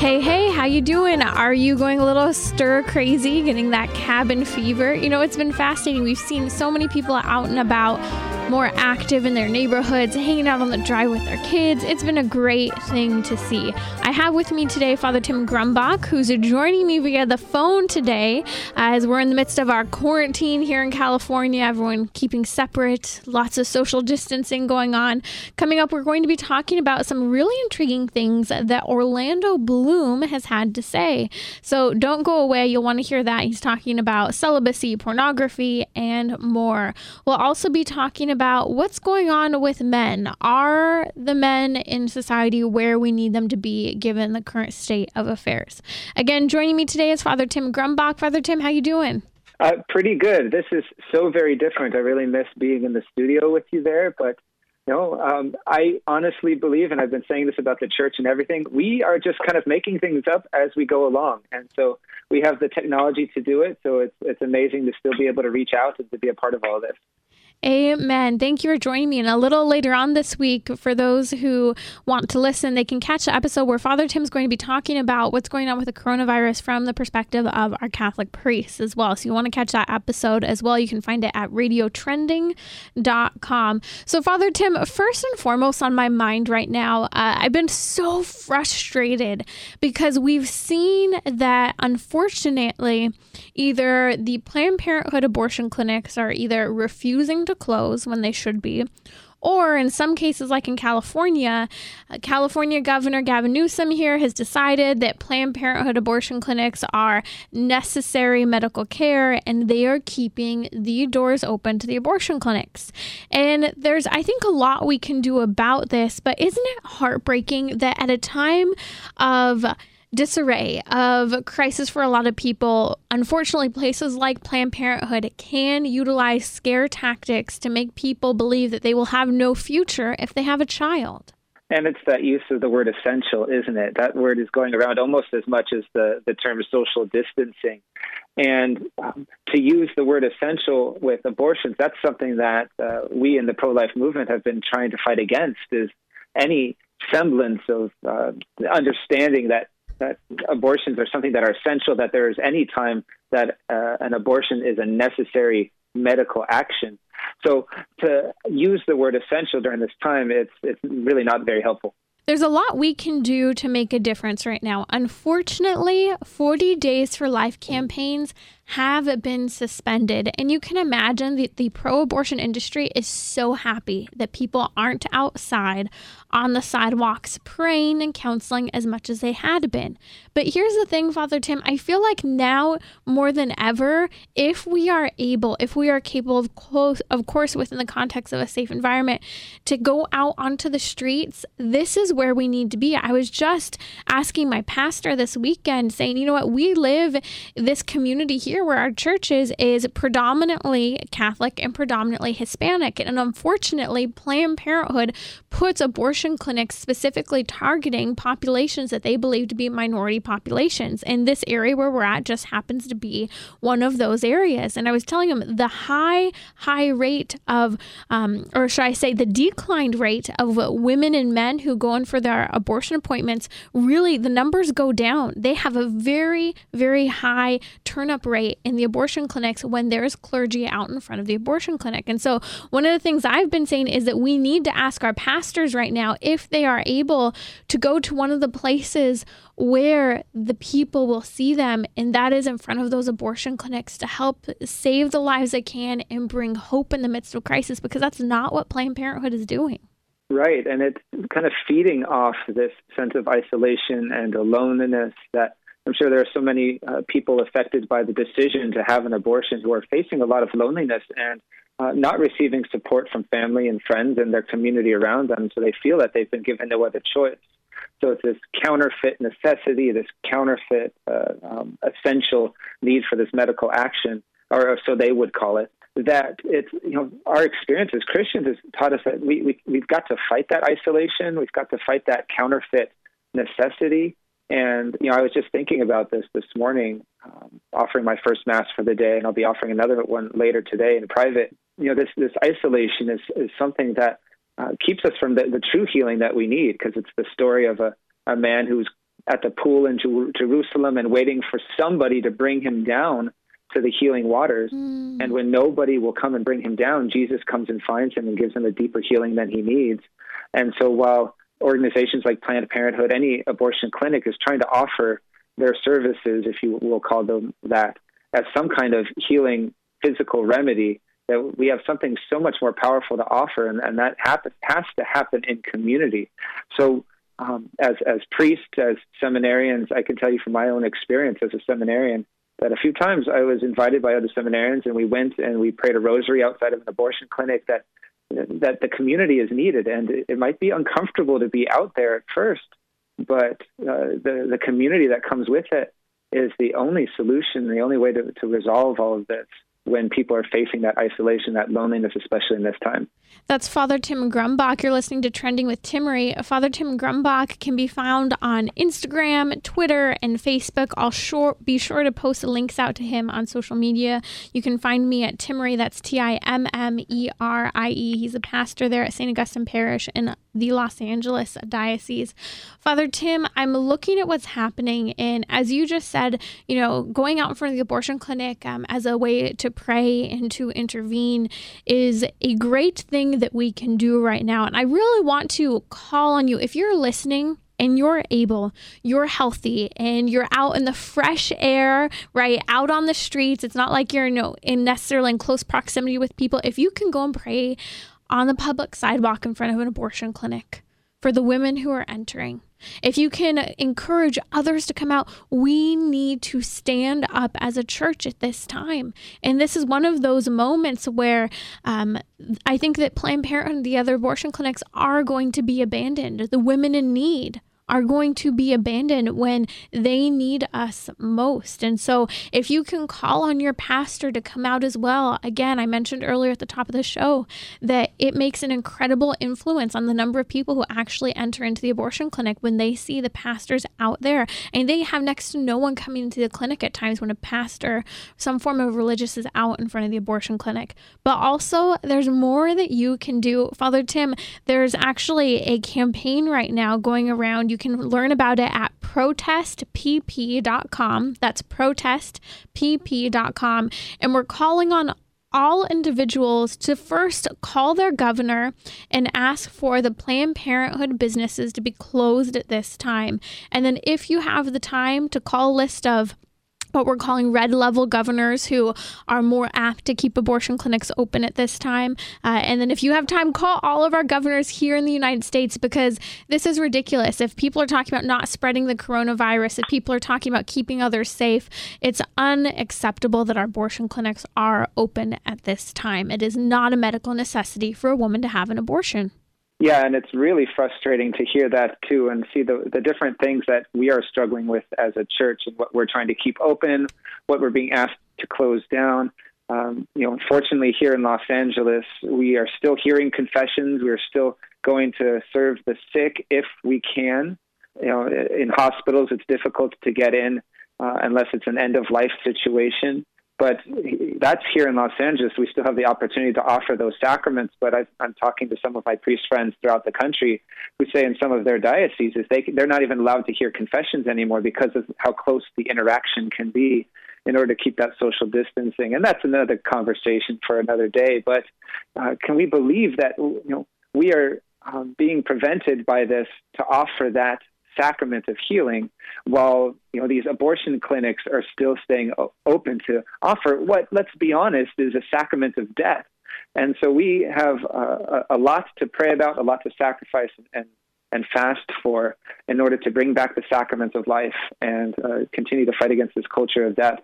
Hey, hey, how you doing? Are you going a little stir crazy, getting that cabin fever? You know, it's been fascinating. We've seen so many people out and about more active in their neighborhoods, hanging out on the drive with their kids. It's been a great thing to see. I have with me today Father Tim Grumbach, who's joining me via the phone today as we're in the midst of our quarantine here in California. Everyone keeping separate, lots of social distancing going on. Coming up, we're going to be talking about some really intriguing things that Orlando Bloom has had to say. So don't go away. You'll want to hear that. He's talking about celibacy, pornography, and more. We'll also be talking about about what's going on with men. Are the men in society where we need them to be given the current state of affairs? Again, joining me today is Father Tim Grumbach. Father Tim, how you doing? Uh, pretty good. This is so very different. I really miss being in the studio with you there, but you know, um, I honestly believe, and I've been saying this about the church and everything, we are just kind of making things up as we go along. And so we have the technology to do it. So it's, it's amazing to still be able to reach out and to be a part of all this. Amen. Thank you for joining me. And a little later on this week, for those who want to listen, they can catch the episode where Father Tim's going to be talking about what's going on with the coronavirus from the perspective of our Catholic priests as well. So you want to catch that episode as well. You can find it at radiotrending.com. So, Father Tim, first and foremost on my mind right now, uh, I've been so frustrated because we've seen that unfortunately, either the Planned Parenthood abortion clinics are either refusing to close when they should be. Or in some cases, like in California, uh, California Governor Gavin Newsom here has decided that Planned Parenthood abortion clinics are necessary medical care and they are keeping the doors open to the abortion clinics. And there's, I think, a lot we can do about this, but isn't it heartbreaking that at a time of disarray of crisis for a lot of people. Unfortunately, places like Planned Parenthood can utilize scare tactics to make people believe that they will have no future if they have a child. And it's that use of the word essential, isn't it? That word is going around almost as much as the, the term social distancing. And um, to use the word essential with abortions, that's something that uh, we in the pro life movement have been trying to fight against is any semblance of uh, understanding that that abortions are something that are essential, that there is any time that uh, an abortion is a necessary medical action. So to use the word essential during this time, it's it's really not very helpful. There's a lot we can do to make a difference right now. Unfortunately, 40 Days for Life campaigns have been suspended. And you can imagine that the pro abortion industry is so happy that people aren't outside on the sidewalks praying and counseling as much as they had been. But here's the thing, Father Tim I feel like now more than ever, if we are able, if we are capable of, close, of course, within the context of a safe environment, to go out onto the streets, this is where we need to be. I was just asking my pastor this weekend, saying, you know what, we live this community here here where our church is is predominantly Catholic and predominantly Hispanic. And unfortunately, Planned Parenthood puts abortion clinics specifically targeting populations that they believe to be minority populations. And this area where we're at just happens to be one of those areas. And I was telling them the high, high rate of, um, or should I say, the declined rate of women and men who go in for their abortion appointments, really the numbers go down. They have a very, very high turn up rate in the abortion clinics when there's clergy out in front of the abortion clinic. And so, one of the things I've been saying is that we need to ask our pastors right now if they are able to go to one of the places where the people will see them, and that is in front of those abortion clinics to help save the lives they can and bring hope in the midst of crisis, because that's not what Planned Parenthood is doing. Right, and it's kind of feeding off this sense of isolation and aloneness that I'm sure there are so many uh, people affected by the decision to have an abortion who are facing a lot of loneliness and uh, not receiving support from family and friends and their community around them, so they feel that they've been given no other choice. So it's this counterfeit necessity, this counterfeit uh, um, essential need for this medical action, or so they would call it. That it's you know our experience as Christians has taught us that we, we we've got to fight that isolation, we've got to fight that counterfeit necessity. And you know, I was just thinking about this this morning, um, offering my first mass for the day, and I'll be offering another one later today in private. You know, this this isolation is is something that uh, keeps us from the, the true healing that we need because it's the story of a, a man who's at the pool in Jer- Jerusalem and waiting for somebody to bring him down to the healing waters. Mm. And when nobody will come and bring him down, Jesus comes and finds him and gives him a deeper healing than he needs. And so while organizations like Planned Parenthood, any abortion clinic is trying to offer their services, if you will call them that, as some kind of healing physical remedy, that we have something so much more powerful to offer, and, and that happen, has to happen in community. So, um, as as priests, as seminarians, I can tell you from my own experience as a seminarian that a few times I was invited by other seminarians, and we went and we prayed a rosary outside of an abortion clinic. That that the community is needed, and it, might be uncomfortable to be out there at first, but uh, the the community that comes with it is the only solution, the only way to, to resolve all of this when people are facing that isolation, that loneliness, especially in this time. That's Father Tim Grumbach. You're listening to Trending with Timmerie. Father Tim Grumbach can be found on Instagram, Twitter, and Facebook. I'll sure, be sure to post links out to him on social media. You can find me at Timmerie. That's T I M M E R I E. He's a pastor there at St. Augustine Parish in the Los Angeles Diocese. Father Tim, I'm looking at what's happening, and as you just said, you know, going out in front of the abortion clinic um, as a way to pray and to intervene is a great thing that we can do right now. And I really want to call on you if you're listening and you're able, you're healthy, and you're out in the fresh air, right? Out on the streets. It's not like you're you know, in necessarily in close proximity with people. If you can go and pray on the public sidewalk in front of an abortion clinic for the women who are entering. If you can encourage others to come out, we need to stand up as a church at this time. And this is one of those moments where um, I think that Planned Parenthood and the other abortion clinics are going to be abandoned. The women in need are going to be abandoned when they need us most. And so, if you can call on your pastor to come out as well, again, I mentioned earlier at the top of the show that it makes an incredible influence on the number of people who actually enter into the abortion clinic when they see the pastors out there. And they have next to no one coming into the clinic at times when a pastor, some form of religious, is out in front of the abortion clinic. But also, there's more that you can do. Father Tim, there's actually a campaign right now going around. You can learn about it at protestpp.com. That's protestpp.com. And we're calling on all individuals to first call their governor and ask for the Planned Parenthood businesses to be closed at this time. And then, if you have the time, to call a list of what we're calling red level governors who are more apt to keep abortion clinics open at this time. Uh, and then, if you have time, call all of our governors here in the United States because this is ridiculous. If people are talking about not spreading the coronavirus, if people are talking about keeping others safe, it's unacceptable that our abortion clinics are open at this time. It is not a medical necessity for a woman to have an abortion. Yeah, and it's really frustrating to hear that too and see the, the different things that we are struggling with as a church and what we're trying to keep open, what we're being asked to close down. Um, you know, unfortunately, here in Los Angeles, we are still hearing confessions. We are still going to serve the sick if we can. You know, in hospitals, it's difficult to get in uh, unless it's an end of life situation. But that's here in Los Angeles. We still have the opportunity to offer those sacraments. But i am talking to some of my priest friends throughout the country who say in some of their dioceses they they're not even allowed to hear confessions anymore because of how close the interaction can be in order to keep that social distancing. And that's another conversation for another day. But uh, can we believe that you know we are um, being prevented by this to offer that sacrament of healing, while you know these abortion clinics are still staying open to offer what, let's be honest, is a sacrament of death. And so we have uh, a lot to pray about, a lot to sacrifice and and fast for in order to bring back the sacraments of life and uh, continue to fight against this culture of death.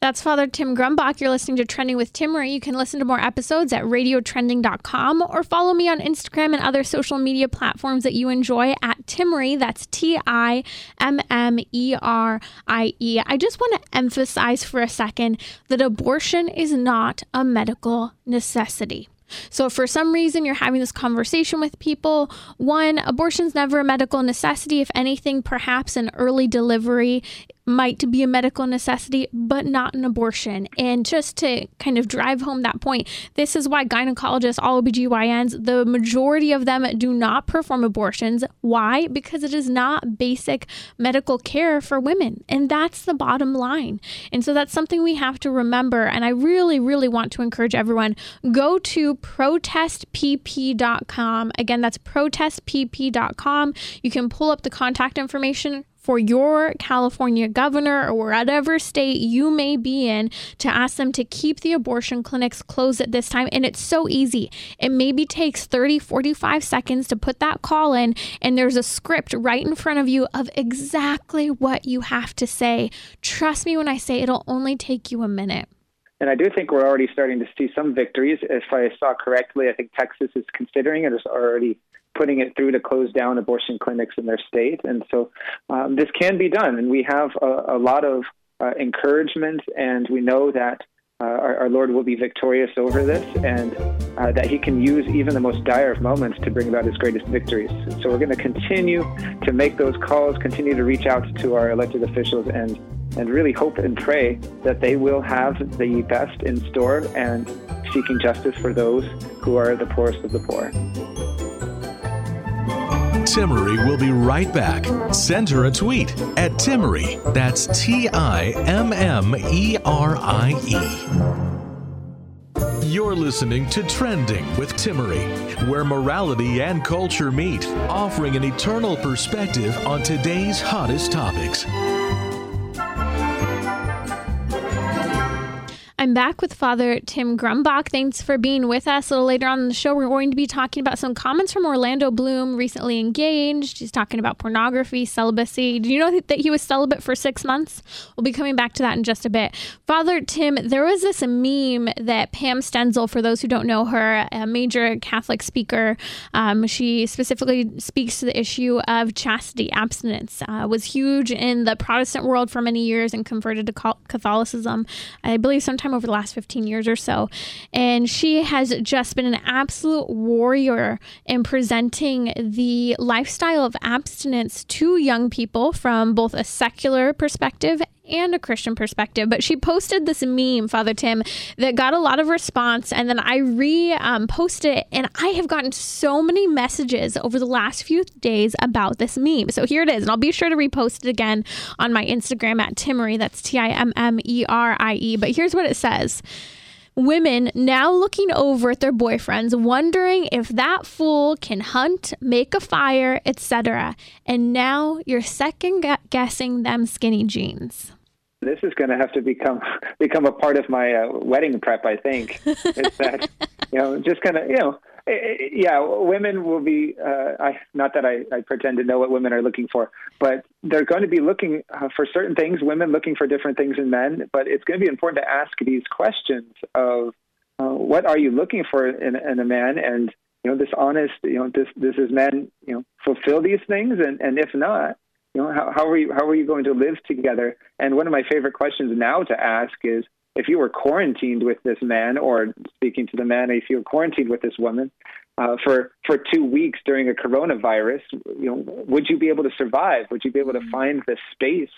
That's Father Tim Grumbach. You're listening to Trending with Timmerie. You can listen to more episodes at radiotrending.com or follow me on Instagram and other social media platforms that you enjoy at Timmerie. That's T I M M E R I E. I just want to emphasize for a second that abortion is not a medical necessity. So, if for some reason you're having this conversation with people, one, abortion's never a medical necessity. If anything, perhaps an early delivery might be a medical necessity, but not an abortion. And just to kind of drive home that point, this is why gynecologists, all OBGYNs, the majority of them do not perform abortions. Why? Because it is not basic medical care for women. And that's the bottom line. And so that's something we have to remember. And I really, really want to encourage everyone go to protestpp.com. Again, that's protestpp.com. You can pull up the contact information for your California governor or whatever state you may be in to ask them to keep the abortion clinics closed at this time. And it's so easy. It maybe takes 30, 45 seconds to put that call in, and there's a script right in front of you of exactly what you have to say. Trust me when I say it'll only take you a minute. And I do think we're already starting to see some victories. If I saw correctly, I think Texas is considering it, is already putting it through to close down abortion clinics in their state. And so um, this can be done. And we have a, a lot of uh, encouragement, and we know that uh, our, our, Lord will be victorious over this and uh, that He can use even the most dire of moments to bring about His greatest victories. So we're going to continue to make those calls, continue to reach out to our elected officials, and and really hope and pray that they will have the best in store and seeking justice for those who are the poorest of the poor. Timmerie will be right back. Send her a tweet at Timmerie. That's T I M M E R I E. You're listening to Trending with Timmerie, where morality and culture meet, offering an eternal perspective on today's hottest topics. I'm back with Father Tim Grumbach. Thanks for being with us. A little later on in the show, we're going to be talking about some comments from Orlando Bloom, recently engaged. He's talking about pornography, celibacy. Do you know that he was celibate for six months? We'll be coming back to that in just a bit. Father Tim, there was this meme that Pam Stenzel, for those who don't know her, a major Catholic speaker, um, she specifically speaks to the issue of chastity abstinence, uh, was huge in the Protestant world for many years and converted to Catholicism. I believe sometime over the last 15 years or so. And she has just been an absolute warrior in presenting the lifestyle of abstinence to young people from both a secular perspective and a Christian perspective. But she posted this meme, Father Tim, that got a lot of response. And then I re um, it, and I have gotten so many messages over the last few days about this meme. So here it is. And I'll be sure to repost it again on my Instagram at Timmerie. That's T I M M E R I E. But here's what it says women now looking over at their boyfriends, wondering if that fool can hunt, make a fire, etc. And now you're second guessing them skinny jeans. This is going to have to become become a part of my uh, wedding prep. I think is that you know just kind of you know Eh, eh, yeah, women will be. Uh, I, not that I, I, pretend to know what women are looking for, but they're going to be looking uh, for certain things. Women looking for different things in men, but it's going to be important to ask these questions of uh, what are you looking for in, in, a man, and you know this honest, you know this this is men, you know fulfill these things, and and if not, you know how, how are you how are you going to live together? And one of my favorite questions now to ask is if you were quarantined with this man, or speaking to the man, if you were quarantined with this woman uh, for for two weeks during a coronavirus, you know, would you be able to survive? Would you be able to mm-hmm. find the space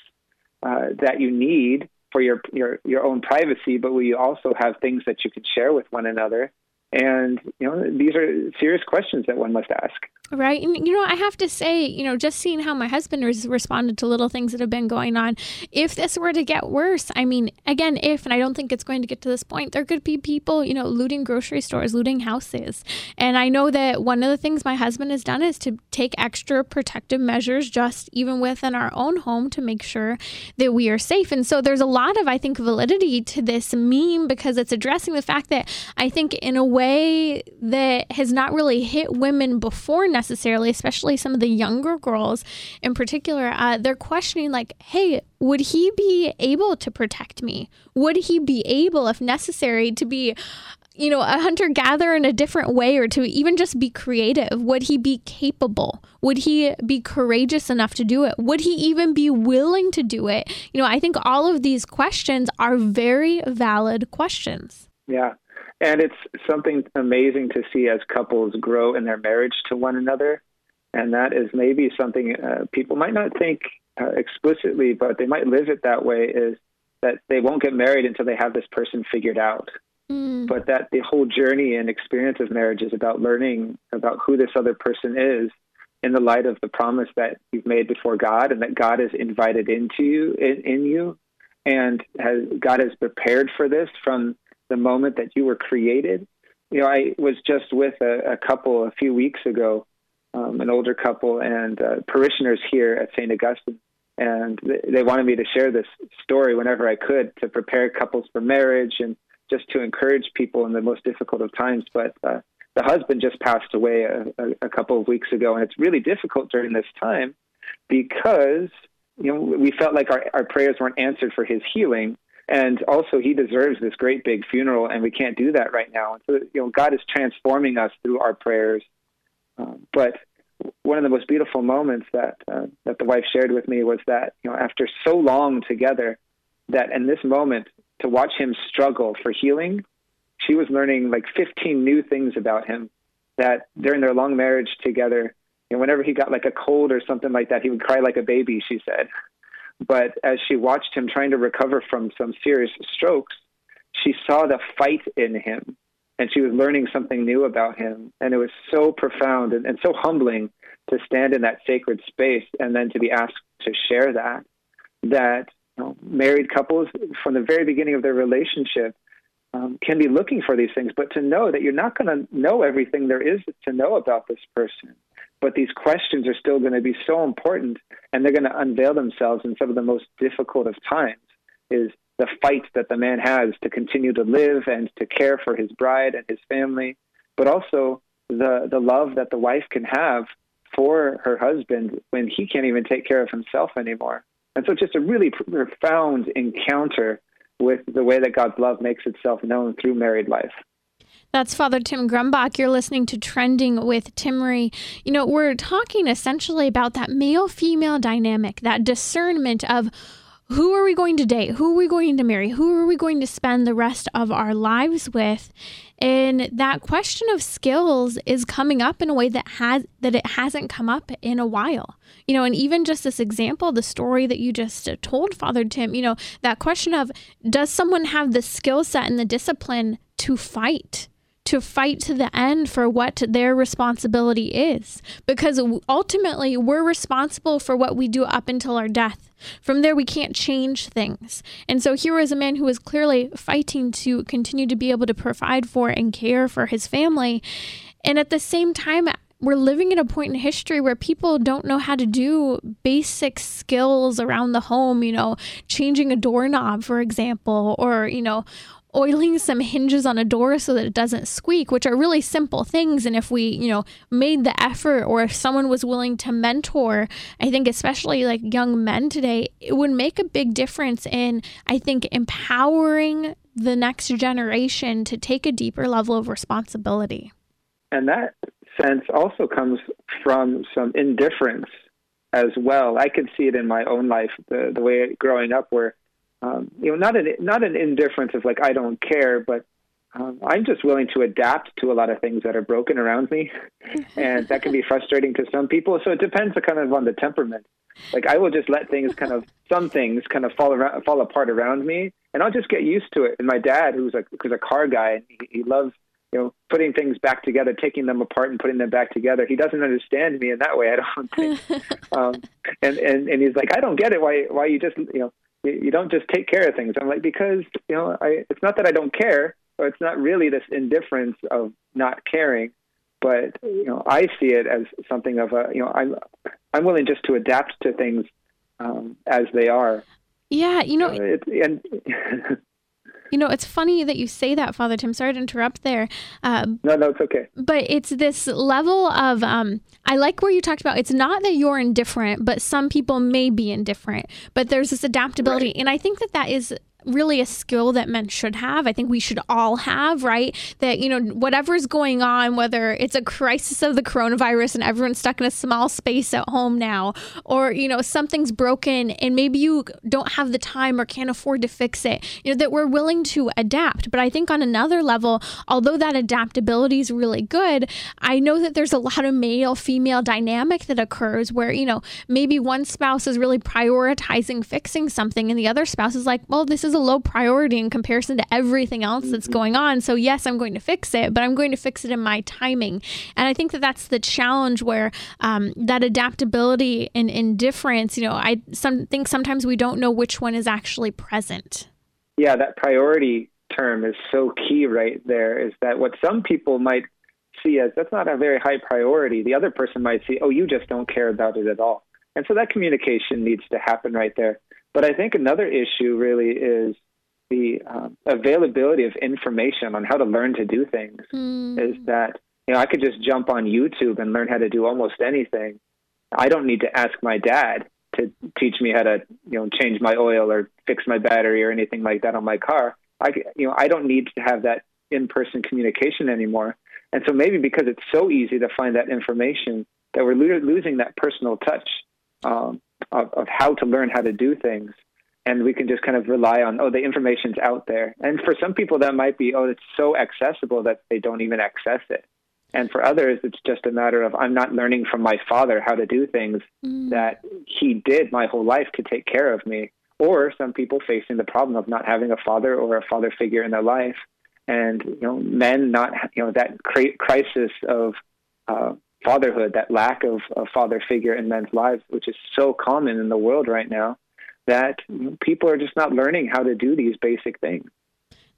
uh, that you need for your your your own privacy, but will you also have things that you can share with one another? And you know, these are serious questions that one must ask. Right. And, you know, I have to say, you know, just seeing how my husband has responded to little things that have been going on, if this were to get worse, I mean, again, if, and I don't think it's going to get to this point, there could be people, you know, looting grocery stores, looting houses. And I know that one of the things my husband has done is to take extra protective measures just even within our own home to make sure that we are safe. And so there's a lot of, I think, validity to this meme because it's addressing the fact that I think, in a way, way that has not really hit women before necessarily, especially some of the younger girls in particular. Uh, they're questioning, like, hey, would he be able to protect me? Would he be able, if necessary, to be you know, a hunter gatherer in a different way or to even just be creative? Would he be capable? Would he be courageous enough to do it? Would he even be willing to do it? You know, I think all of these questions are very valid questions. Yeah. And it's something amazing to see as couples grow in their marriage to one another. And that is maybe something uh, people might not think uh, explicitly, but they might live it that way is that they won't get married until they have this person figured out. Mm. But that the whole journey and experience of marriage is about learning about who this other person is in the light of the promise that you've made before God and that God has invited into you in, in you and has God has prepared for this from the moment that you were created. You know, I was just with a, a couple a few weeks ago, um, an older couple and uh, parishioners here at St. Augustine, and they wanted me to share this story whenever I could to prepare couples for marriage and just to encourage people in the most difficult of times. But uh, the husband just passed away a, a, a couple of weeks ago, and it's really difficult during this time because you know we felt like our, our prayers weren't answered for his healing and also he deserves this great big funeral and we can't do that right now and so you know god is transforming us through our prayers um, but one of the most beautiful moments that uh, that the wife shared with me was that you know after so long together that in this moment to watch him struggle for healing, she was learning like 15 new things about him that during their long marriage together, and whenever he got like a cold or something like that, he would cry like a baby, she said. But as she watched him trying to recover from some serious strokes, she saw the fight in him and she was learning something new about him. And it was so profound and, and so humbling to stand in that sacred space and then to be asked to share that, that you know, married couples from the very beginning of their relationship um, can be looking for these things, but to know that you're not going to know everything there is to know about this person. But these questions are still going to be so important, and they're going to unveil themselves in some of the most difficult of times. Is the fight that the man has to continue to live and to care for his bride and his family, but also the the love that the wife can have for her husband when he can't even take care of himself anymore. And so, it's just a really profound encounter with the way that God's love makes itself known through married life. That's Father Tim Grumbach. You're listening to Trending with Timmerie. You know, we're talking essentially about that male female dynamic, that discernment of who are we going to date? Who are we going to marry? Who are we going to spend the rest of our lives with? And that question of skills is coming up in a way that has that it hasn't come up in a while. You know, and even just this example, the story that you just uh, told Father Tim, you know, that question of does someone have the skill set and the discipline to fight? To fight to the end for what their responsibility is. Because ultimately, we're responsible for what we do up until our death. From there, we can't change things. And so here is a man who is clearly fighting to continue to be able to provide for and care for his family. And at the same time, we're living at a point in history where people don't know how to do basic skills around the home, you know, changing a doorknob, for example, or, you know, oiling some hinges on a door so that it doesn't squeak, which are really simple things. And if we, you know, made the effort or if someone was willing to mentor, I think especially like young men today, it would make a big difference in, I think, empowering the next generation to take a deeper level of responsibility. And that sense also comes from some indifference as well. I can see it in my own life, the, the way growing up where um, you know, not an not an indifference of like I don't care, but um, I'm just willing to adapt to a lot of things that are broken around me, and that can be frustrating to some people. So it depends kind of on the temperament. Like I will just let things kind of some things kind of fall around fall apart around me, and I'll just get used to it. And my dad, who's a who's a car guy, and he, he loves you know putting things back together, taking them apart and putting them back together. He doesn't understand me in that way. I don't think. um, and and and he's like, I don't get it. Why why you just you know you don't just take care of things. I'm like, because, you know, I, it's not that I don't care, or it's not really this indifference of not caring, but, you know, I see it as something of a, you know, I'm, I'm willing just to adapt to things um, as they are. Yeah, you know, uh, it, and You know, it's funny that you say that, Father Tim. Sorry to interrupt there. Uh, no, no, it's okay. But it's this level of, um, I like where you talked about it's not that you're indifferent, but some people may be indifferent. But there's this adaptability. Right. And I think that that is really a skill that men should have. I think we should all have, right? That, you know, whatever's going on, whether it's a crisis of the coronavirus and everyone's stuck in a small space at home now, or, you know, something's broken and maybe you don't have the time or can't afford to fix it, you know, that we're willing to adapt. But I think on another level, although that adaptability is really good, I know that there's a lot of male female dynamic that occurs where, you know, maybe one spouse is really prioritizing fixing something and the other spouse is like, well, this is is a low priority in comparison to everything else that's mm-hmm. going on. So, yes, I'm going to fix it, but I'm going to fix it in my timing. And I think that that's the challenge where um, that adaptability and indifference, you know, I some, think sometimes we don't know which one is actually present. Yeah, that priority term is so key right there is that what some people might see as that's not a very high priority, the other person might see, oh, you just don't care about it at all. And so that communication needs to happen right there. But I think another issue really is the um, availability of information on how to learn to do things. Mm. Is that you know I could just jump on YouTube and learn how to do almost anything. I don't need to ask my dad to teach me how to you know change my oil or fix my battery or anything like that on my car. I you know I don't need to have that in-person communication anymore. And so maybe because it's so easy to find that information that we're lo- losing that personal touch. Um, of, of how to learn how to do things. And we can just kind of rely on, oh, the information's out there. And for some people, that might be, oh, it's so accessible that they don't even access it. And for others, it's just a matter of, I'm not learning from my father how to do things mm. that he did my whole life to take care of me. Or some people facing the problem of not having a father or a father figure in their life. And, you know, men not, you know, that crisis of, uh, fatherhood, that lack of a father figure in men's lives, which is so common in the world right now, that people are just not learning how to do these basic things.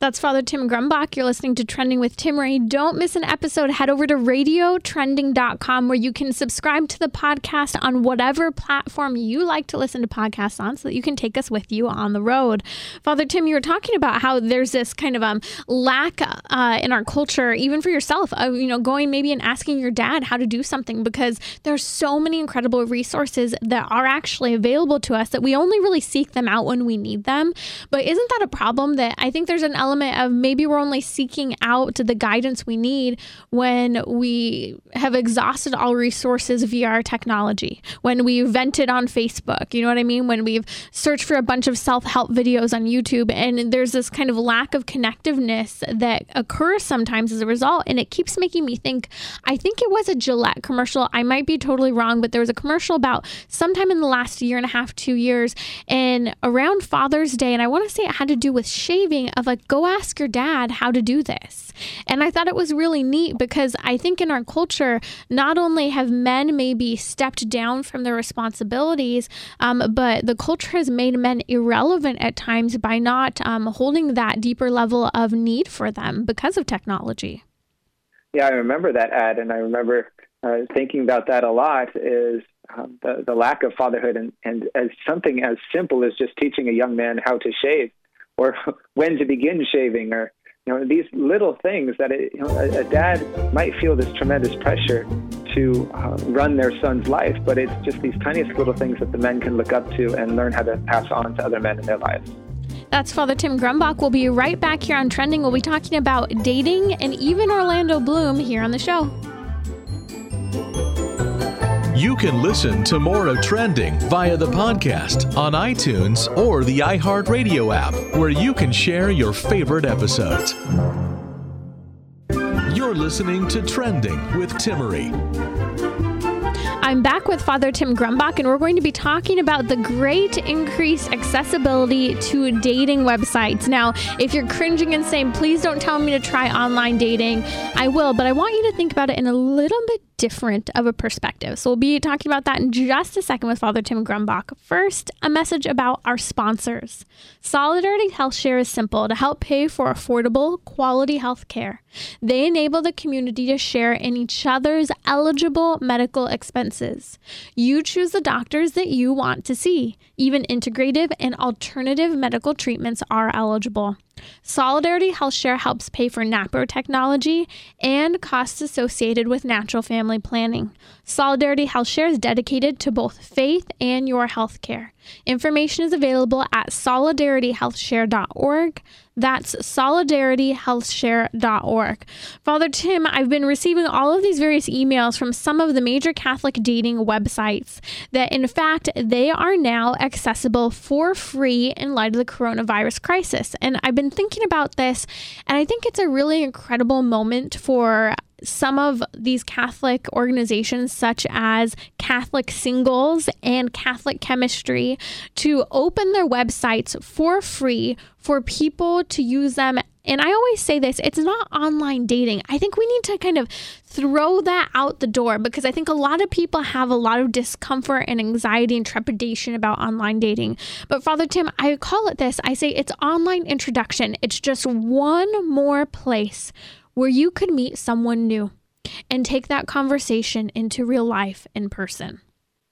That's Father Tim Grumbach. You're listening to Trending with Timmerie. Don't miss an episode. Head over to radiotrending.com where you can subscribe to the podcast on whatever platform you like to listen to podcasts on so that you can take us with you on the road. Father Tim, you were talking about how there's this kind of um, lack uh, in our culture, even for yourself, of, you know, going maybe and asking your dad how to do something because there's so many incredible resources that are actually available to us that we only really seek them out when we need them. But isn't that a problem that I think there's an element of maybe we're only seeking out the guidance we need when we have exhausted all resources via our technology, when we've vented on Facebook, you know what I mean? When we've searched for a bunch of self help videos on YouTube, and there's this kind of lack of connectiveness that occurs sometimes as a result. And it keeps making me think I think it was a Gillette commercial. I might be totally wrong, but there was a commercial about sometime in the last year and a half, two years, and around Father's Day. And I want to say it had to do with shaving of like, go ask your dad how to do this. And I thought it was really neat because I think in our culture, not only have men maybe stepped down from their responsibilities, um, but the culture has made men irrelevant at times by not um, holding that deeper level of need for them because of technology. Yeah, I remember that ad, and I remember uh, thinking about that a lot. Is um, the the lack of fatherhood, and and as something as simple as just teaching a young man how to shave or when to begin shaving or you know these little things that it, you know, a, a, dad might feel this tremendous pressure to uh, run their son's life but it's just these tiniest little things that the men can look up to and learn how to pass on to other men in their lives that's Father Tim Grumbach. We'll be right back here on Trending. We'll be talking about dating and even Orlando Bloom here on the show. You can listen to more of Trending via the podcast on iTunes or the iHeartRadio app, where you can share your favorite episodes. You're listening to Trending with Timmerie. I'm back with Father Tim Grumbach, and we're going to be talking about the great increased accessibility to dating websites. Now, if you're cringing and saying, please don't tell me to try online dating, I will, but I want you to think about it in a little bit different of a perspective. So we'll be talking about that in just a second with Father Tim Grumbach. First, a message about our sponsors. Solidarity Health Share is simple to help pay for affordable, quality health care. They enable the community to share in each other's eligible medical expenses. You choose the doctors that you want to see. Even integrative and alternative medical treatments are eligible. Solidarity Health Share helps pay for NAPRO technology and costs associated with natural family planning. Solidarity Health Share is dedicated to both faith and your health care. Information is available at solidarityhealthshare.org. That's solidarityhealthshare.org. Father Tim, I've been receiving all of these various emails from some of the major Catholic dating websites that, in fact, they are now accessible for free in light of the coronavirus crisis. And I've been thinking about this, and I think it's a really incredible moment for some of these Catholic organizations, such as Catholic Singles and Catholic Chemistry, to open their websites for free for people to use them. And I always say this it's not online dating. I think we need to kind of throw that out the door because I think a lot of people have a lot of discomfort and anxiety and trepidation about online dating. But Father Tim, I call it this I say it's online introduction, it's just one more place where you could meet someone new and take that conversation into real life in person.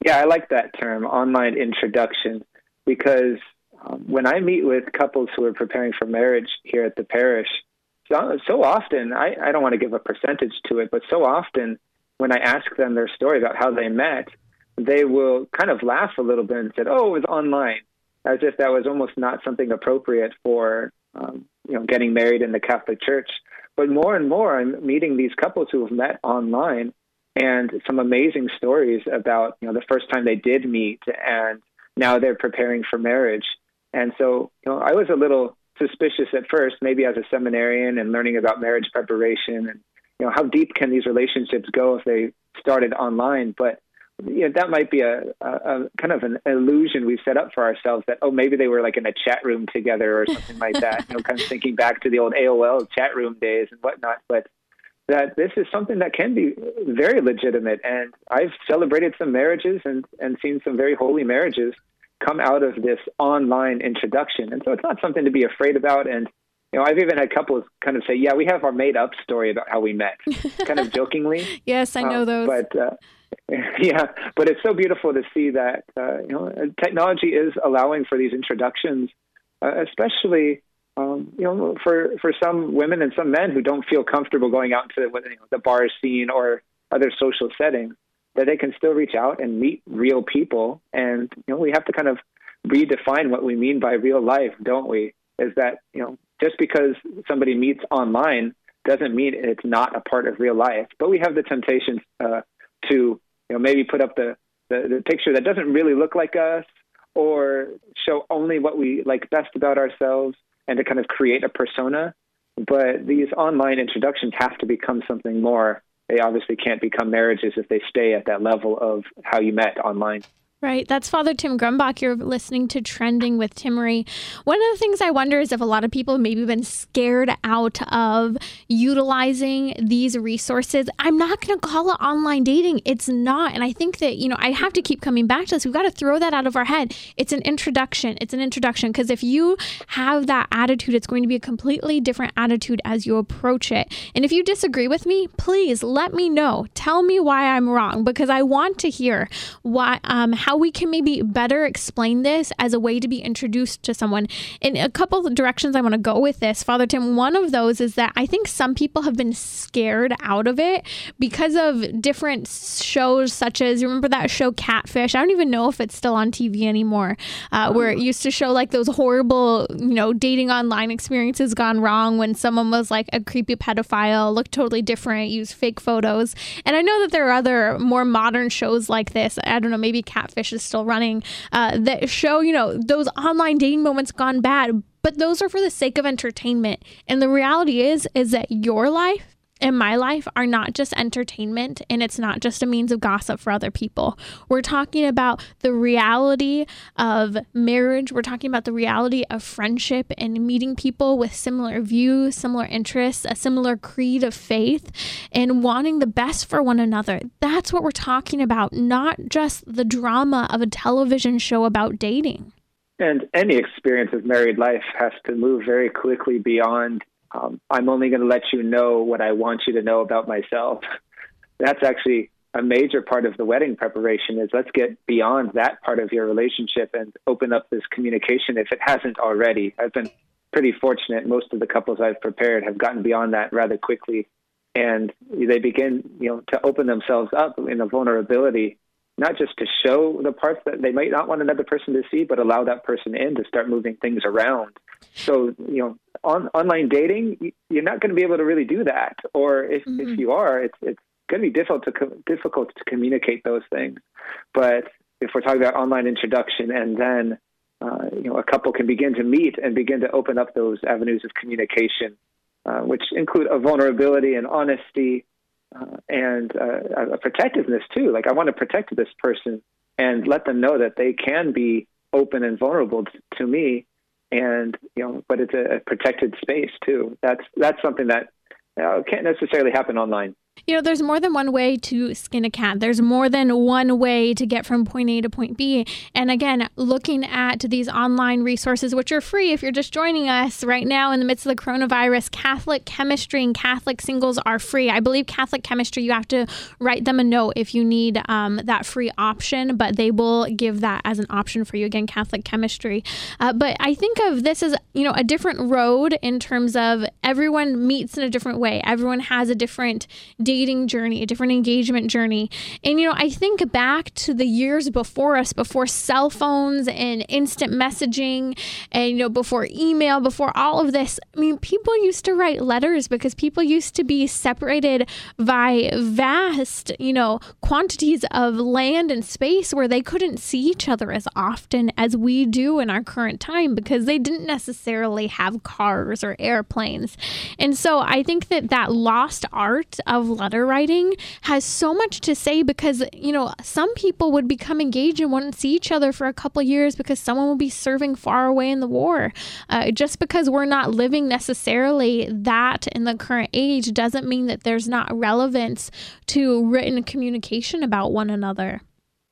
Yeah, I like that term, online introduction, because um, when I meet with couples who are preparing for marriage here at the parish, so, so often, I, I don't want to give a percentage to it, but so often when I ask them their story about how they met, they will kind of laugh a little bit and say, oh, it was online, as if that was almost not something appropriate for um, you know getting married in the Catholic Church. But more and more, I'm meeting these couples who have met online and some amazing stories about you know the first time they did meet and now they're preparing for marriage. And so, you know, I was a little suspicious at first, maybe as a seminarian and learning about marriage preparation and you know how deep can these relationships go if they started online. But you know, that might be a, a, a, kind of an illusion we've set up for ourselves that oh maybe they were like in a chat room together or something like that. You know, kind of thinking back to the old AOL chat room days and whatnot. But that this is something that can be very legitimate, and I've celebrated some marriages and and seen some very holy marriages come out of this online introduction. And so it's not something to be afraid about. And you know, I've even had couples kind of say, "Yeah, we have our made-up story about how we met," kind of jokingly. yes, I know um, those. But uh, yeah, but it's so beautiful to see that uh, you know technology is allowing for these introductions, uh, especially um, you know for for some women and some men who don't feel comfortable going out to the, you know, the bar scene or other social settings, that they can still reach out and meet real people. And you know we have to kind of redefine what we mean by real life, don't we? Is that you know just because somebody meets online doesn't mean it's not a part of real life. But we have the temptation uh, to you know maybe put up the, the, the picture that doesn't really look like us or show only what we like best about ourselves and to kind of create a persona. But these online introductions have to become something more. They obviously can't become marriages if they stay at that level of how you met online. Right. That's Father Tim Grumbach. You're listening to Trending with Timmerie. One of the things I wonder is if a lot of people maybe been scared out of utilizing these resources. I'm not going to call it online dating. It's not. And I think that, you know, I have to keep coming back to this. We've got to throw that out of our head. It's an introduction. It's an introduction. Because if you have that attitude, it's going to be a completely different attitude as you approach it. And if you disagree with me, please let me know. Tell me why I'm wrong because I want to hear why, um, how how we can maybe better explain this as a way to be introduced to someone. In a couple of directions I want to go with this, Father Tim, one of those is that I think some people have been scared out of it because of different shows, such as, you remember that show Catfish? I don't even know if it's still on TV anymore, uh, where it used to show like those horrible, you know, dating online experiences gone wrong when someone was like a creepy pedophile, looked totally different, used fake photos. And I know that there are other more modern shows like this. I don't know, maybe Catfish Is still running uh, that show, you know, those online dating moments gone bad, but those are for the sake of entertainment. And the reality is, is that your life and my life are not just entertainment and it's not just a means of gossip for other people. We're talking about the reality of marriage. We're talking about the reality of friendship and meeting people with similar views, similar interests, a similar creed of faith, and wanting the best for one another. That's what we're talking about, not just the drama of a television show about dating. And any experience of married life has to move very quickly beyond um, I'm only going to let you know what I want you to know about myself. That's actually a major part of the wedding preparation is let's get beyond that part of your relationship and open up this communication if it hasn't already. I've been pretty fortunate. Most of the couples I've prepared have gotten beyond that rather quickly, and they begin, you know, to open themselves up in a vulnerability, not just to show the parts that they might not want another person to see, but allow that person in to start moving things around. So, you know, on online dating, you're not going to be able to really do that, or if mm-hmm. if you are, it's it's going to be difficult to co- difficult to communicate those things. But if we're talking about online introduction and then uh, you know a couple can begin to meet and begin to open up those avenues of communication, uh, which include a vulnerability and honesty uh, and uh, a protectiveness too. Like I want to protect this person and let them know that they can be open and vulnerable t- to me, and you know, but it's a, protected space too. That's that's something that can't necessarily happen online. You know, there's more than one way to skin a cat. There's more than one way to get from point A to point B. And again, looking at these online resources, which are free if you're just joining us right now in the midst of the coronavirus, Catholic chemistry and Catholic singles are free. I believe Catholic chemistry, you have to write them a note if you need um, that free option, but they will give that as an option for you. Again, Catholic chemistry. Uh, but I think of this as, you know, a different road in terms of everyone meets in a different way, everyone has a different dating journey, a different engagement journey. And, you know, I think back to the years before us, before cell phones and instant messaging and, you know, before email, before all of this. I mean, people used to write letters because people used to be separated by vast, you know, quantities of land and space where they couldn't see each other as often as we do in our current time because they didn't necessarily have cars or airplanes. And so I think that that lost art of letter writing has so much to say because, you know, some people would become engaged and wouldn't see each other for a couple years because someone will be serving far away in the war. Uh, just because we're not living necessarily that in the current age doesn't mean that there's not relevance to written communication about one another.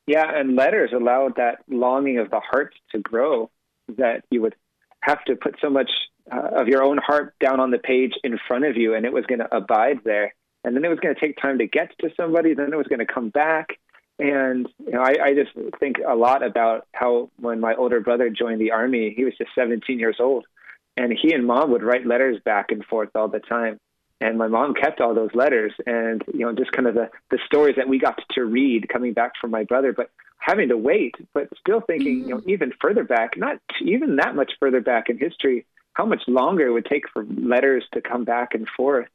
Yeah, and letters allowed that longing of the heart to grow that you would have to put so much uh, of your own heart down on the page in front of you and it was going to abide there and then it was going to take time to get to somebody. Then it was going to come back. And you know, I, I just think a lot about how when my older brother joined the army, he was just 17 years old, and he and mom would write letters back and forth all the time. And my mom kept all those letters, and you know, just kind of the the stories that we got to read coming back from my brother, but having to wait, but still thinking, mm-hmm. you know, even further back, not even that much further back in history, how much longer it would take for letters to come back and forth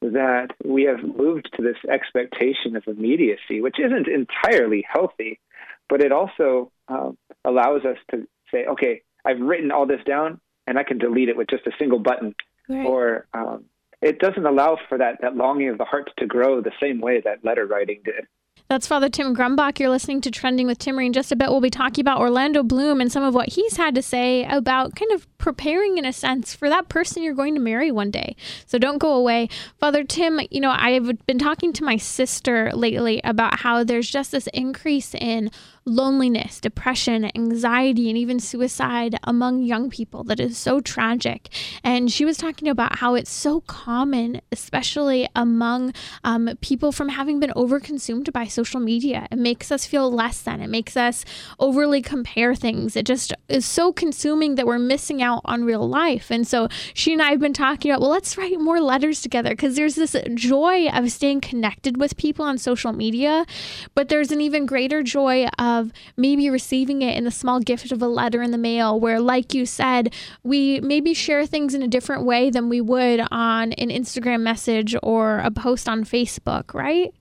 that we have moved to this expectation of immediacy, which isn't entirely healthy, but it also um, allows us to say, okay, I've written all this down and I can delete it with just a single button. Right. Or um, it doesn't allow for that, that longing of the heart to grow the same way that letter writing did. That's Father Tim Grumbach. You're listening to Trending with Timmerie. In just a bit, we'll be talking about Orlando Bloom and some of what he's had to say about kind of preparing, in a sense, for that person you're going to marry one day. So don't go away. Father Tim, you know, I've been talking to my sister lately about how there's just this increase in loneliness, depression, anxiety, and even suicide among young people that is so tragic. And she was talking about how it's so common, especially among um, people from having been overconsumed by social media. It makes us feel less than, it makes us overly compare things. It just is so consuming that we're missing out on real life. And so she and I have been talking about, well, let's write more letters together because there's this joy of staying connected with people on social media, but there's an even greater joy of of maybe receiving it in the small gift of a letter in the mail, where, like you said, we maybe share things in a different way than we would on an Instagram message or a post on Facebook, right?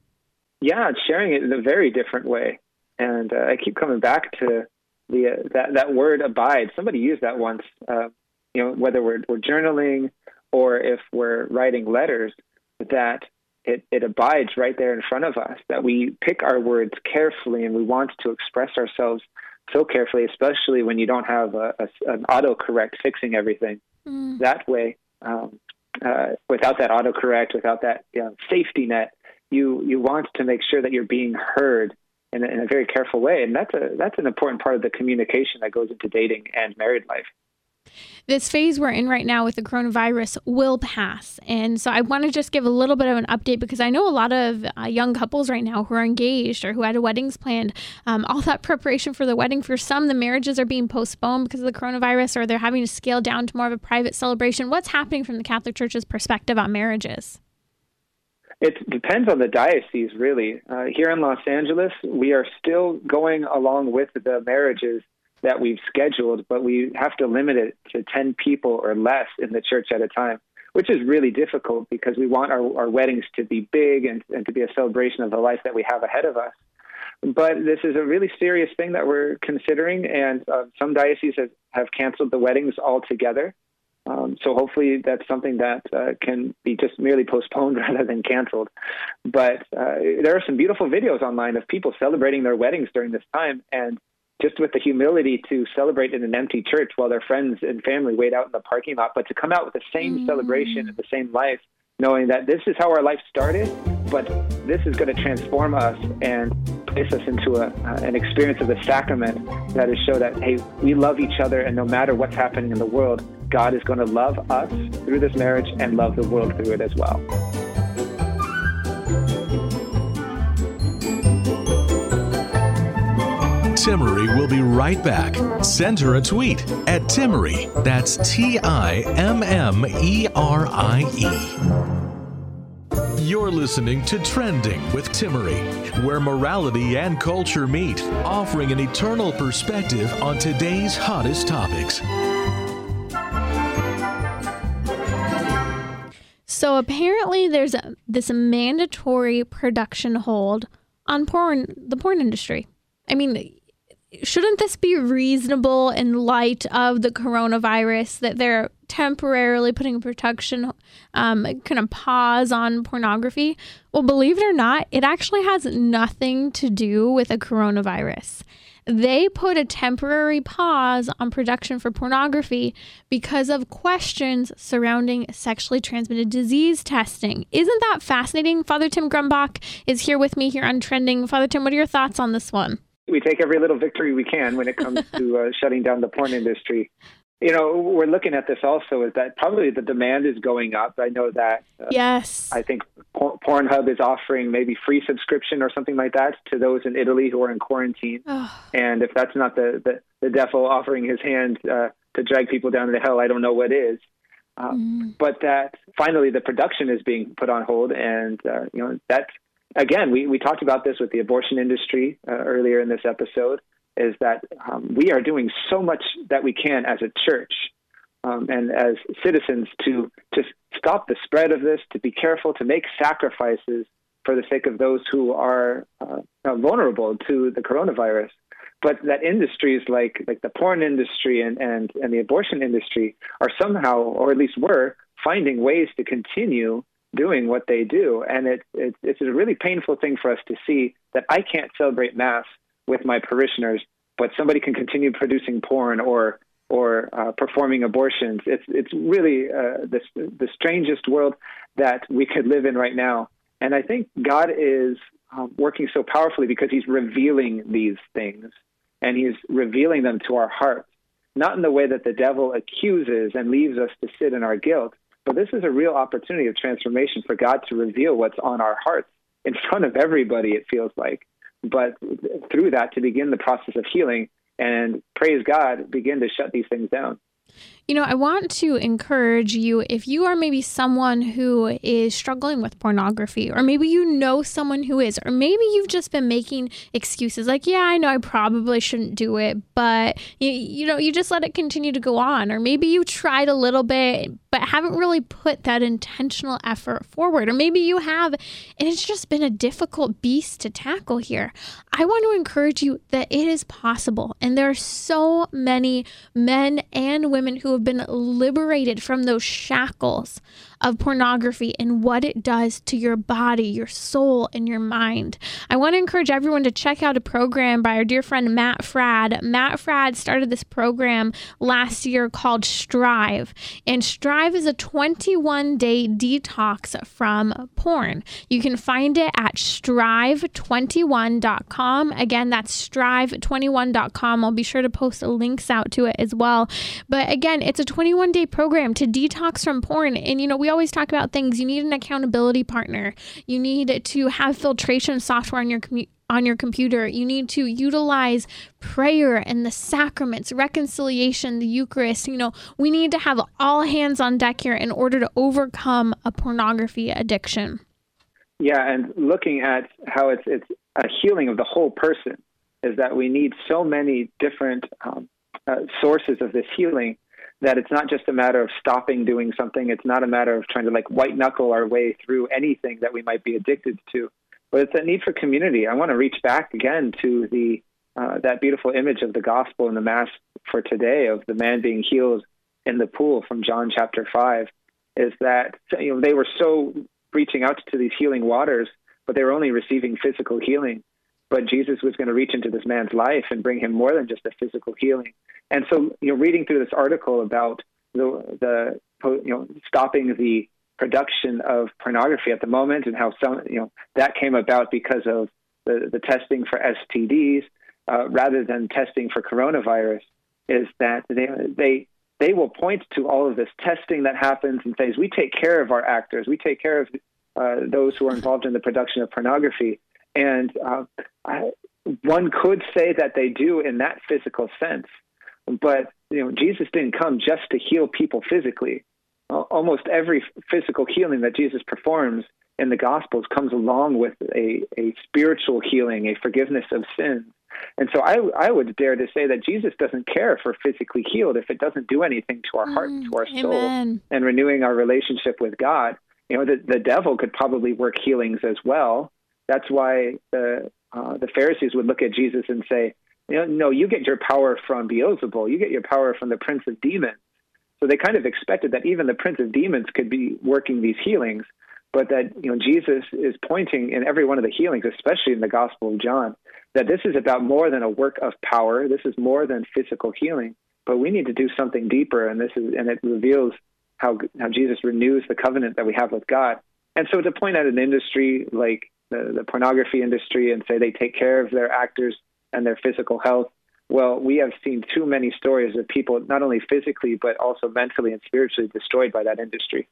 Yeah, sharing it in a very different way. And uh, I keep coming back to the uh, that that word abide. Somebody used that once. Uh, you know, whether we're, we're journaling or if we're writing letters, that it, it abides right there in front of us, that we pick our words carefully and we want to express ourselves so carefully, especially when you don't have a, a, an autocorrect fixing everything. Mm. That way, um, uh, without that autocorrect, without that you know, safety net, you you want to make sure that you're being heard in a, in a very careful way, and that's a that's an important part of the communication that goes into dating and married life. This phase we're in right now with the coronavirus will pass. And so I want to just give a little bit of an update because I know a lot of uh, young couples right now who are engaged or who had weddings planned. Um, all that preparation for the wedding, for some, the marriages are being postponed because of the coronavirus or they're having to scale down to more of a private celebration. What's happening from the Catholic Church's perspective on marriages? It depends on the diocese, really. Uh, here in Los Angeles, we are still going along with the marriages that we've scheduled, but we have to limit it to 10 people or less in the church at a time, which is really difficult because we want our, our weddings to be big and, and to be a celebration of the life that we have ahead of us. But this is a really serious thing that we're considering, and uh, some dioceses have, have canceled the weddings altogether. Um, so hopefully that's something that uh, can be just merely postponed rather than canceled. But uh, there are some beautiful videos online of people celebrating their weddings during this time, and just with the humility to celebrate in an empty church while their friends and family wait out in the parking lot, but to come out with the same mm. celebration and the same life, knowing that this is how our life started, but this is going to transform us and place us into a, uh, an experience of the sacrament that is show that, hey, we love each other, and no matter what's happening in the world, God is going to love us through this marriage and love the world through it as well. Timmerie will be right back. Send her a tweet at Timmerie. That's T I M M E R I E. You're listening to Trending with Timmerie, where morality and culture meet, offering an eternal perspective on today's hottest topics. So apparently, there's a, this mandatory production hold on porn, the porn industry. I mean, shouldn't this be reasonable in light of the coronavirus that they're temporarily putting a protection um, kind of pause on pornography? Well, believe it or not, it actually has nothing to do with a coronavirus. They put a temporary pause on production for pornography because of questions surrounding sexually transmitted disease testing. Isn't that fascinating? Father Tim Grumbach is here with me here on Trending. Father Tim, what are your thoughts on this one? We take every little victory we can when it comes to uh, shutting down the porn industry. You know, we're looking at this also is that probably the demand is going up. I know that. Uh, yes. I think Pornhub is offering maybe free subscription or something like that to those in Italy who are in quarantine. Oh. And if that's not the, the, the devil offering his hand uh, to drag people down to hell, I don't know what is. Uh, mm. But that finally the production is being put on hold, and uh, you know that's again, we, we talked about this with the abortion industry uh, earlier in this episode, is that um, we are doing so much that we can as a church um, and as citizens to, to stop the spread of this, to be careful, to make sacrifices for the sake of those who are uh, vulnerable to the coronavirus. But that industries like like the porn industry and, and, and the abortion industry are somehow, or at least were, finding ways to continue doing what they do. And it, it, it's a really painful thing for us to see that I can't celebrate Mass with my parishioners, but somebody can continue producing porn or or uh, performing abortions. It's it's really uh, the the strangest world that we could live in right now. And I think God is um, working so powerfully because He's revealing these things, and He's revealing them to our hearts, not in the way that the devil accuses and leaves us to sit in our guilt, so this is a real opportunity of transformation for God to reveal what's on our hearts in front of everybody, it feels like. But through that, to begin the process of healing and praise God, begin to shut these things down. You know, I want to encourage you if you are maybe someone who is struggling with pornography, or maybe you know someone who is, or maybe you've just been making excuses like, yeah, I know I probably shouldn't do it, but you, you know, you just let it continue to go on, or maybe you tried a little bit, but haven't really put that intentional effort forward, or maybe you have, and it's just been a difficult beast to tackle here. I want to encourage you that it is possible, and there are so many men and women who have been liberated from those shackles of pornography and what it does to your body, your soul, and your mind. I want to encourage everyone to check out a program by our dear friend Matt Fradd. Matt Fradd started this program last year called Strive, and Strive is a 21 day detox from porn. You can find it at strive21.com. Again, that's strive21.com. I'll be sure to post links out to it as well. But again, it's a 21 day program to detox from porn. And, you know, we always talk about things. You need an accountability partner, you need to have filtration software on your on your computer. You need to utilize prayer and the sacraments, reconciliation, the Eucharist. You know, we need to have all hands on deck here in order to overcome a pornography addiction. Yeah, and looking at how it's it's a healing of the whole person is that we need so many different um, uh, sources of this healing that it's not just a matter of stopping doing something. It's not a matter of trying to like white knuckle our way through anything that we might be addicted to, but it's a need for community. I want to reach back again to the uh, that beautiful image of the gospel in the mass for today of the man being healed in the pool from John chapter five. Is that you know they were so reaching out to these healing waters, but they were only receiving physical healing. But Jesus was going to reach into this man's life and bring him more than just a physical healing. And so, you know, reading through this article about the, the you know, stopping the production of pornography at the moment and how some, you know, that came about because of the, the testing for STDs uh, rather than testing for coronavirus is that they, they, they will point to all of this testing that happens and things. We take care of our actors. We take care of uh, those who are involved in the production of pornography. And uh, I, one could say that they do in that physical sense. But you know, Jesus didn't come just to heal people physically. Almost every physical healing that Jesus performs in the Gospels comes along with a, a spiritual healing, a forgiveness of sins. And so I, I would dare to say that Jesus doesn't care if we're physically healed if it doesn't do anything to our heart and to our mm, soul amen. and renewing our relationship with God. You know, the, the devil could probably work healings as well. That's why the, uh, the Pharisees would look at Jesus and say, you know, no, you get your power from Beelzebul. You get your power from the prince of demons. So they kind of expected that even the prince of demons could be working these healings, but that you know Jesus is pointing in every one of the healings, especially in the Gospel of John, that this is about more than a work of power. This is more than physical healing, but we need to do something deeper, and this is and it reveals how how Jesus renews the covenant that we have with God. And so to point at an industry like the, the pornography industry and say they take care of their actors and their physical health. Well, we have seen too many stories of people not only physically, but also mentally and spiritually destroyed by that industry.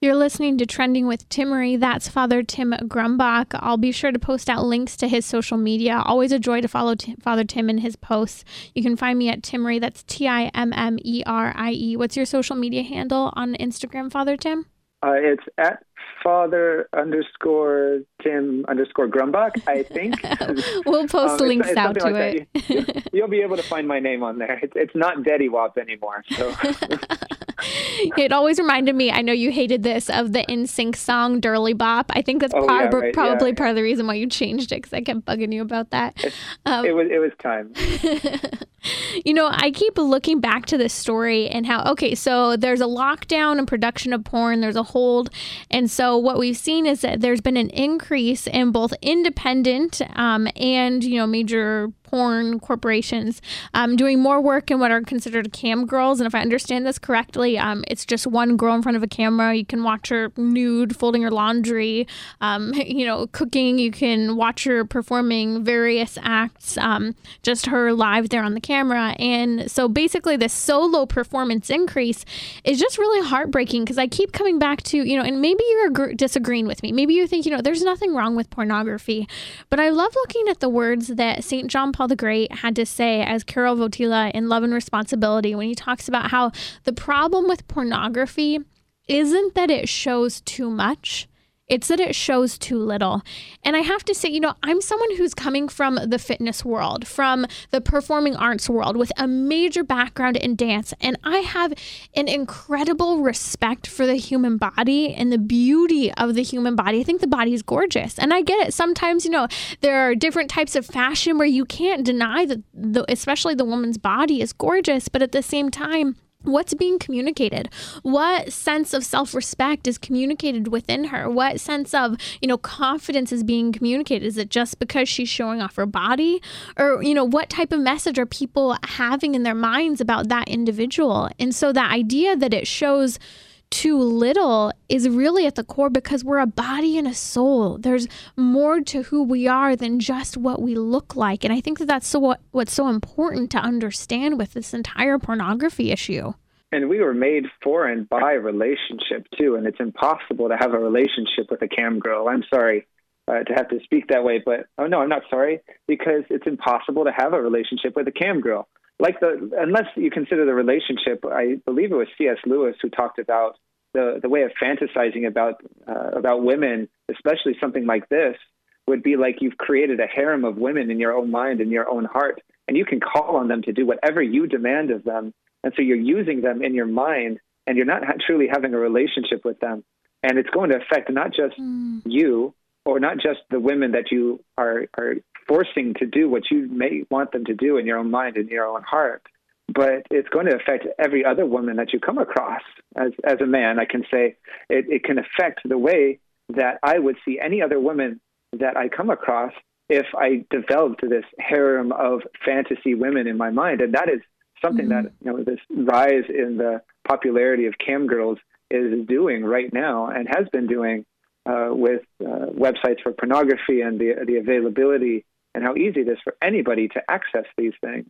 You're listening to Trending with Timmerie. That's Father Tim Grumbach. I'll be sure to post out links to his social media. Always a joy to follow T- Father Tim and his posts. You can find me at Timmerie. That's T I M M E R I E. What's your social media handle on Instagram, Father Tim? Uh, it's at father underscore Tim underscore Grumbach, I think. we'll post um, links it's, it's out to like it. You'll, you'll, be able to find my name on there. It's, it's not Daddy Wop anymore. So. it always reminded me, I know you hated this, of the NSYNC song Dirty Pop. I think that's oh, prob- yeah, right, probably yeah. part of the reason why you changed it because I kept bugging you about that. Um, it, was, it was time. you know, I keep looking back to this story and how, okay, so there's a lockdown in production of porn, there's a hold. And so what we've seen is that there's been an increase in both independent um, and, you know, major porn corporations um, doing more work in what are considered cam girls. And if I understand this correctly, um, it's just one girl in front of a camera. You can watch her nude, folding her laundry, um, you know, cooking. You can watch her performing various acts, um, just her live there on the camera. And so basically, this solo performance increase is just really heartbreaking because I keep coming back to, you know, and maybe you're agr- disagreeing with me. Maybe you think, you know, there's nothing wrong with pornography. But I love looking at the words that St. John Paul the Great had to say as Karol Wojtyla in Love and Responsibility when he talks about how the problem with pornography isn't that it shows too much. It's that it shows too little. And I have to say, you know, I'm someone who's coming from the fitness world, from the performing arts world with a major background in dance. And I have an incredible respect for the human body and the beauty of the human body. I think the body is gorgeous. And I get it. Sometimes, you know, there are different types of fashion where you can't deny that, the, especially the woman's body is gorgeous. But at the same time, what's being communicated? What sense of self-respect is communicated within her? What sense of you know confidence is being communicated? Is it just because she's showing off her body? Or you know what type of message are people having in their minds about that individual? And so the idea that it shows too little is really at the core because we're a body and a soul. There's more to who we are than just what we look like. And I think that that's so what, what's so important to understand with this entire pornography issue. And we were made for and by relationship too. And it's impossible to have a relationship with a cam girl. I'm sorry uh, to have to speak that way, but oh no, I'm not sorry because it's impossible to have a relationship with a cam girl like the unless you consider the relationship, I believe it was C.S. Lewis who talked about the the way of fantasizing about uh, about women, especially something like this, would be like you've created a harem of women in your own mind and your own heart, and you can call on them to do whatever you demand of them, and so you're using them in your mind, and you're not ha- truly having a relationship with them, and it's going to affect not just mm. you or not just the women that you are are forcing to do what you may want them to do in your own mind and your own heart, but it's going to affect every other woman that you come across. As as a man, I can say it, it can affect the way that I would see any other woman that I come across if I developed this harem of fantasy women in my mind, and that is something mm-hmm. that you know this rise in the popularity of cam girls is doing right now and has been doing uh, with uh, websites for pornography and the the availability and how easy it is for anybody to access these things.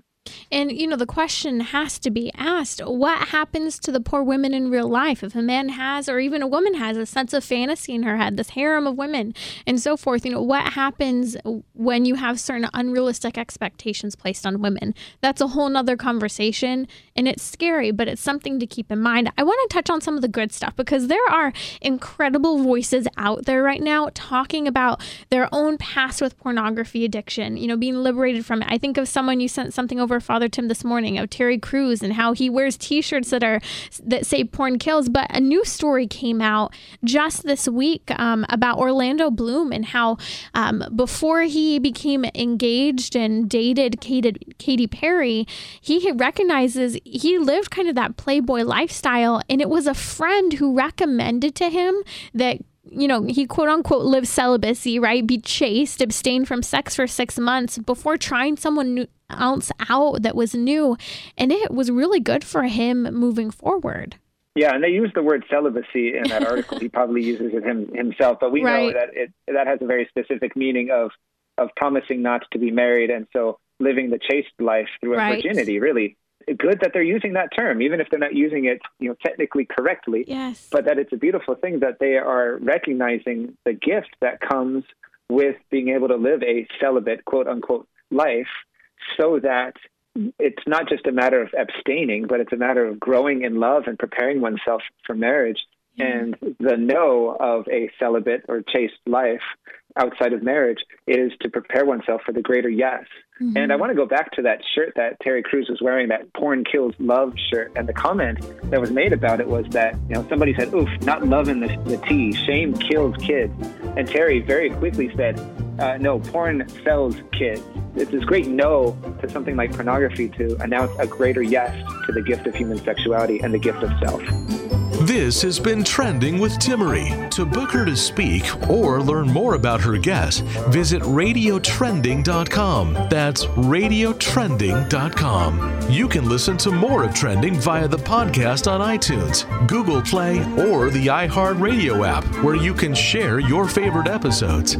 And, you know, the question has to be asked what happens to the poor women in real life if a man has, or even a woman has, a sense of fantasy in her head, this harem of women and so forth? You know, what happens when you have certain unrealistic expectations placed on women? That's a whole nother conversation. And it's scary, but it's something to keep in mind. I want to touch on some of the good stuff because there are incredible voices out there right now talking about their own past with pornography addiction, you know, being liberated from it. I think of someone you sent something over Father Tim this morning of Terry Crews and how he wears T-shirts that are that say "porn kills." But a new story came out just this week um, about Orlando Bloom and how um, before he became engaged and dated Katy, Katy Perry, he recognizes he lived kind of that playboy lifestyle, and it was a friend who recommended to him that you know, he quote unquote lived celibacy, right? Be chaste, abstain from sex for six months before trying someone new, else out that was new. And it was really good for him moving forward. Yeah, and they use the word celibacy in that article. he probably uses it him, himself, but we right. know that it that has a very specific meaning of of promising not to be married, and so living the chaste life through a right. virginity. Really good that they're using that term, even if they're not using it, you know, technically correctly. Yes. But that it's a beautiful thing that they are recognizing the gift that comes with being able to live a celibate, quote unquote, life so that it's not just a matter of abstaining, but it's a matter of growing in love and preparing oneself for marriage. And the no of a celibate or chaste life outside of marriage is to prepare oneself for the greater yes. Mm-hmm. And I want to go back to that shirt that Terry Crews was wearing, that porn kills love shirt. And the comment that was made about it was that, you know, somebody said, oof, not loving the, the tea. Shame kills kids. And Terry very quickly said, uh, no, porn sells kids. It's this great no to something like pornography to announce a greater yes to the gift of human sexuality and the gift of self. This has been Trending with Timmerie. To book her to speak or learn more about her guest, visit radiotrending.com. That's radiotrending.com. You can listen to more of Trending via the podcast on iTunes, Google Play, or the iHeartRadio app, where you can share your favorite episodes.